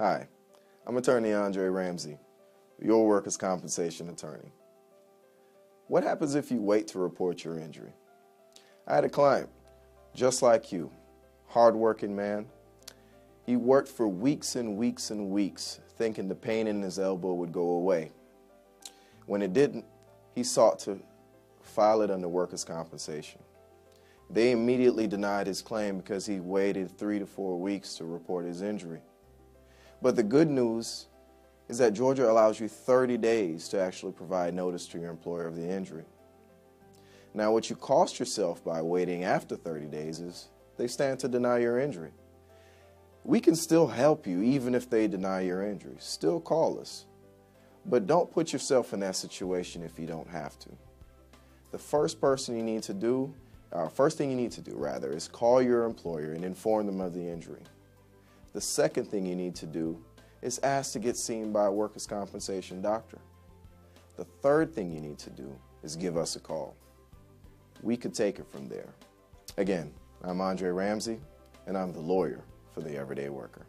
Hi, I'm attorney Andre Ramsay, your workers' compensation attorney. What happens if you wait to report your injury? I had a client, just like you, hardworking man. He worked for weeks and weeks and weeks thinking the pain in his elbow would go away. When it didn't, he sought to file it under workers' compensation. They immediately denied his claim because he waited three to four weeks to report his injury. But the good news is that Georgia allows you 30 days to actually provide notice to your employer of the injury. Now, what you cost yourself by waiting after 30 days is they stand to deny your injury. We can still help you even if they deny your injury. Still call us. But don't put yourself in that situation if you don't have to. The first person you need to do uh, first thing you need to do, rather, is call your employer and inform them of the injury. The second thing you need to do is ask to get seen by a workers' compensation doctor. The third thing you need to do is give us a call. We could take it from there. Again, I'm Andre Ramsay, and I'm the lawyer for the everyday worker.